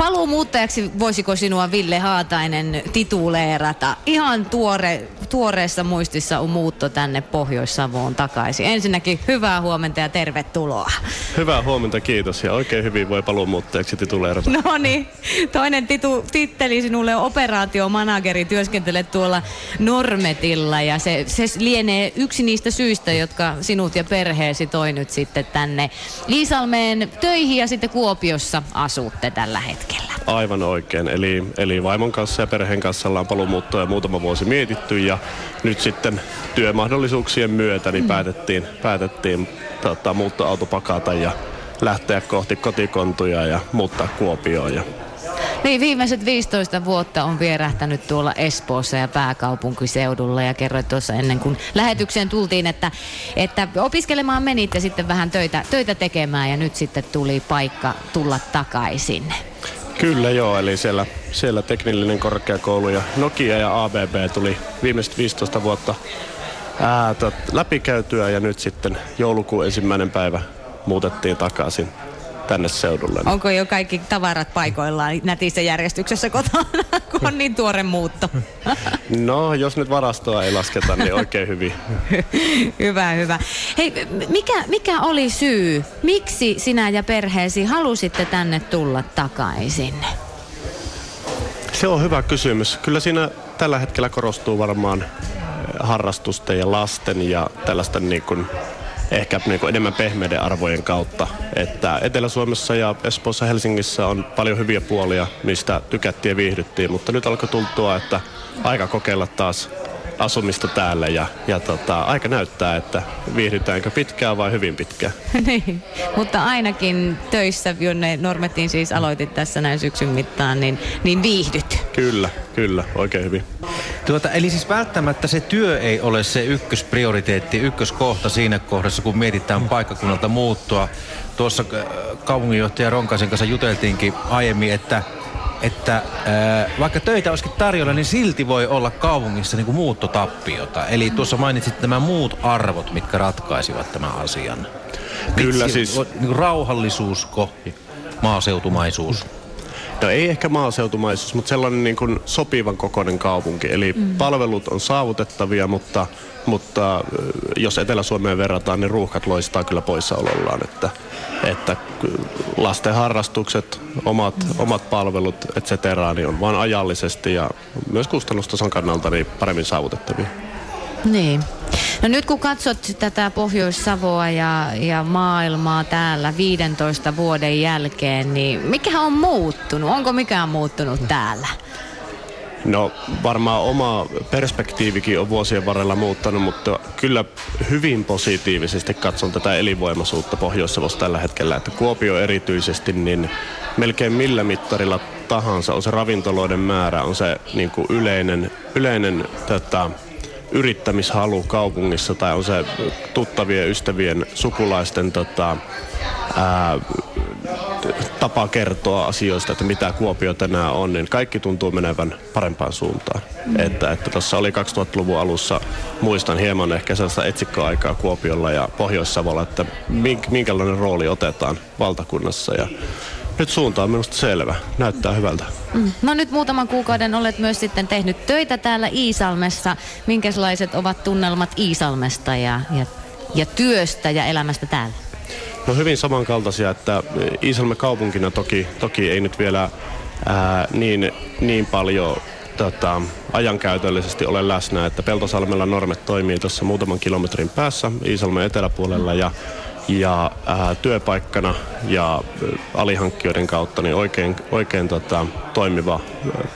paluumuuttajaksi voisiko sinua Ville Haatainen tituleerata? Ihan tuore, tuoreessa muistissa on muutto tänne Pohjois-Savoon takaisin. Ensinnäkin hyvää huomenta ja tervetuloa. Hyvää huomenta, kiitos. Ja oikein hyvin voi paluumuuttajaksi tituleerata. No niin, toinen titu, titteli sinulle on operaatiomanageri. Työskentelet tuolla Normetilla ja se, se lienee yksi niistä syistä, jotka sinut ja perheesi toi nyt sitten tänne Iisalmeen töihin ja sitten Kuopiossa asutte tällä hetkellä. Aivan oikein. Eli, eli vaimon kanssa ja perheen kanssa ollaan paluumuuttoja muutama vuosi mietitty ja nyt sitten työmahdollisuuksien myötä niin mm. päätettiin, päätettiin tota, muuttoauto pakata ja lähteä kohti kotikontuja ja muuttaa Kuopioon. Ja niin, viimeiset 15 vuotta on vierähtänyt tuolla Espoossa ja pääkaupunkiseudulla ja kerroit tuossa ennen kuin lähetykseen tultiin, että, että opiskelemaan menit ja sitten vähän töitä, töitä tekemään ja nyt sitten tuli paikka tulla takaisin. Kyllä joo, eli siellä, siellä teknillinen korkeakoulu ja Nokia ja ABB tuli viimeiset 15 vuotta ää, läpikäytyä ja nyt sitten joulukuun ensimmäinen päivä muutettiin takaisin tänne seudulle. Onko jo kaikki tavarat paikoillaan nätissä järjestyksessä kotona, kun on niin tuore muutto? No, jos nyt varastoa ei lasketa, niin oikein hyvin. hyvä, hyvä. Hei, mikä, mikä oli syy? Miksi sinä ja perheesi halusitte tänne tulla takaisin? Se on hyvä kysymys. Kyllä siinä tällä hetkellä korostuu varmaan harrastusten ja lasten ja tällaista niin kuin ehkä niin kuin enemmän pehmeiden arvojen kautta. Että Etelä-Suomessa ja Espoossa Helsingissä on paljon hyviä puolia, mistä tykättiin ja viihdyttiin, mutta nyt alkoi tultua, että aika kokeilla taas asumista täällä ja, ja tota, aika näyttää, että viihdytäänkö pitkään vai hyvin pitkään. niin, mutta ainakin töissä, jonne Normettiin siis aloitit tässä näin syksyn mittaan, niin, niin viihdyt. Kyllä, kyllä, oikein hyvin. Tuota, eli siis välttämättä se työ ei ole se ykkösprioriteetti, ykköskohta siinä kohdassa, kun mietitään paikkakunnalta muuttua. Tuossa äh, kaupunginjohtaja Ronkaisen kanssa juteltiinkin aiemmin, että että äh, vaikka töitä olisikin tarjolla, niin silti voi olla kaupungissa niin kuin muuttotappiota. Eli tuossa mainitsit nämä muut arvot, mitkä ratkaisivat tämän asian. Kyllä Mitsi, siis. Niin kuin rauhallisuusko, maaseutumaisuus. No ei ehkä maaseutumaisuus, mutta sellainen niin kuin sopivan kokoinen kaupunki. Eli mm. palvelut on saavutettavia, mutta, mutta jos Etelä-Suomeen verrataan, niin ruuhkat loistaa kyllä poissaolollaan. Että, että lasten harrastukset, omat, mm. omat palvelut, et cetera, niin on vain ajallisesti ja myös kustannustason kannalta niin paremmin saavutettavia. Niin. No nyt kun katsot tätä Pohjois-Savoa ja, ja maailmaa täällä 15 vuoden jälkeen, niin mikä on muuttunut? Onko mikään muuttunut täällä? No varmaan oma perspektiivikin on vuosien varrella muuttanut, mutta kyllä hyvin positiivisesti katson tätä elinvoimaisuutta pohjois tällä hetkellä. Että Kuopio erityisesti, niin melkein millä mittarilla tahansa on se ravintoloiden määrä, on se niin kuin yleinen, yleinen tätä, yrittämishalu kaupungissa tai on se tuttavien, ystävien, sukulaisten tota, ää, tapa kertoa asioista, että mitä Kuopio tänään on, niin kaikki tuntuu menevän parempaan suuntaan. Mm. Että, että tuossa oli 2000-luvun alussa, muistan hieman ehkä sellaista etsikkoaikaa Kuopiolla ja Pohjois-Savolla, että minkälainen rooli otetaan valtakunnassa. Ja nyt suunta on minusta selvä. Näyttää hyvältä. Mm. No nyt muutaman kuukauden olet myös sitten tehnyt töitä täällä Iisalmessa. Minkälaiset ovat tunnelmat Iisalmesta ja, ja, ja työstä ja elämästä täällä? No hyvin samankaltaisia, että Iisalmen kaupunkina toki, toki ei nyt vielä ää, niin, niin paljon tota, ajankäytöllisesti ole läsnä, että Peltosalmella Normet toimii tuossa muutaman kilometrin päässä Iisalmen eteläpuolella ja ja ää, työpaikkana ja alihankkijoiden kautta niin oikein, oikein tota, toimiva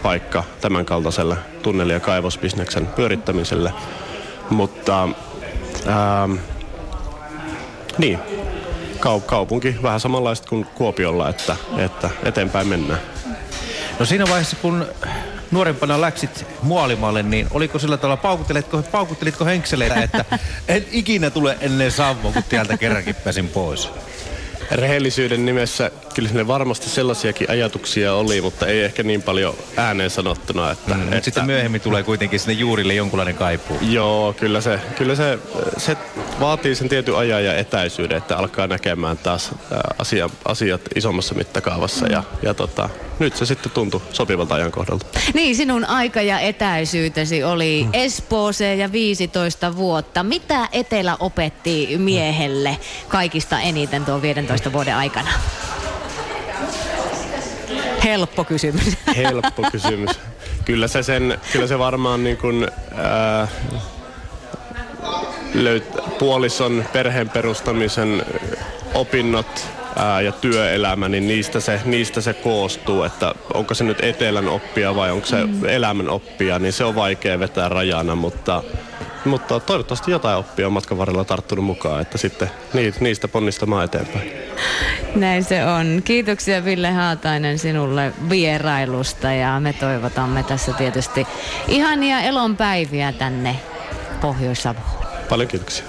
paikka tämän kaltaiselle tunneli- ja kaivosbisneksen pyörittämiselle. Mutta ää, niin, kaupunki vähän samanlaista kuin Kuopiolla, että, että eteenpäin mennään. No siinä vaiheessa, kun nuorempana läksit muolimalle, niin oliko sillä tavalla, paukuttelitko, paukuttelitko henkseleitä, että en ikinä tule ennen Savua, kun tieltä kerrankin pääsin pois? Rehellisyyden nimessä kyllä sinne varmasti sellaisiakin ajatuksia oli, mutta ei ehkä niin paljon ääneen sanottuna. Että, mm, että sitten myöhemmin tulee kuitenkin sinne juurille jonkunlainen kaipuu. Joo, kyllä se, kyllä se, se vaatii sen tietyn ajan ja etäisyyden, että alkaa näkemään taas asia, asiat isommassa mittakaavassa. Ja, ja tota, nyt se sitten tuntui sopivalta ajankohdalta. Niin, sinun aika ja etäisyytesi oli Espooseen ja 15 vuotta. Mitä Etelä opetti miehelle kaikista eniten tuon 15 vuoden aikana? Helppo kysymys. Helppo kysymys. Kyllä se, sen, kyllä se varmaan niin kuin, ää, löyt, puolison perheen perustamisen opinnot ää, ja työelämä, niin niistä se, niistä se koostuu, että onko se nyt etelän oppia vai onko se mm. elämän oppia, niin se on vaikea vetää rajana, mutta, mutta toivottavasti jotain oppia on matkan varrella tarttunut mukaan, että sitten niistä ponnistamaan eteenpäin. Näin se on. Kiitoksia Ville Haatainen sinulle vierailusta ja me toivotamme tässä tietysti ihania elonpäiviä tänne Pohjois-Savoon. Paljon kiitoksia.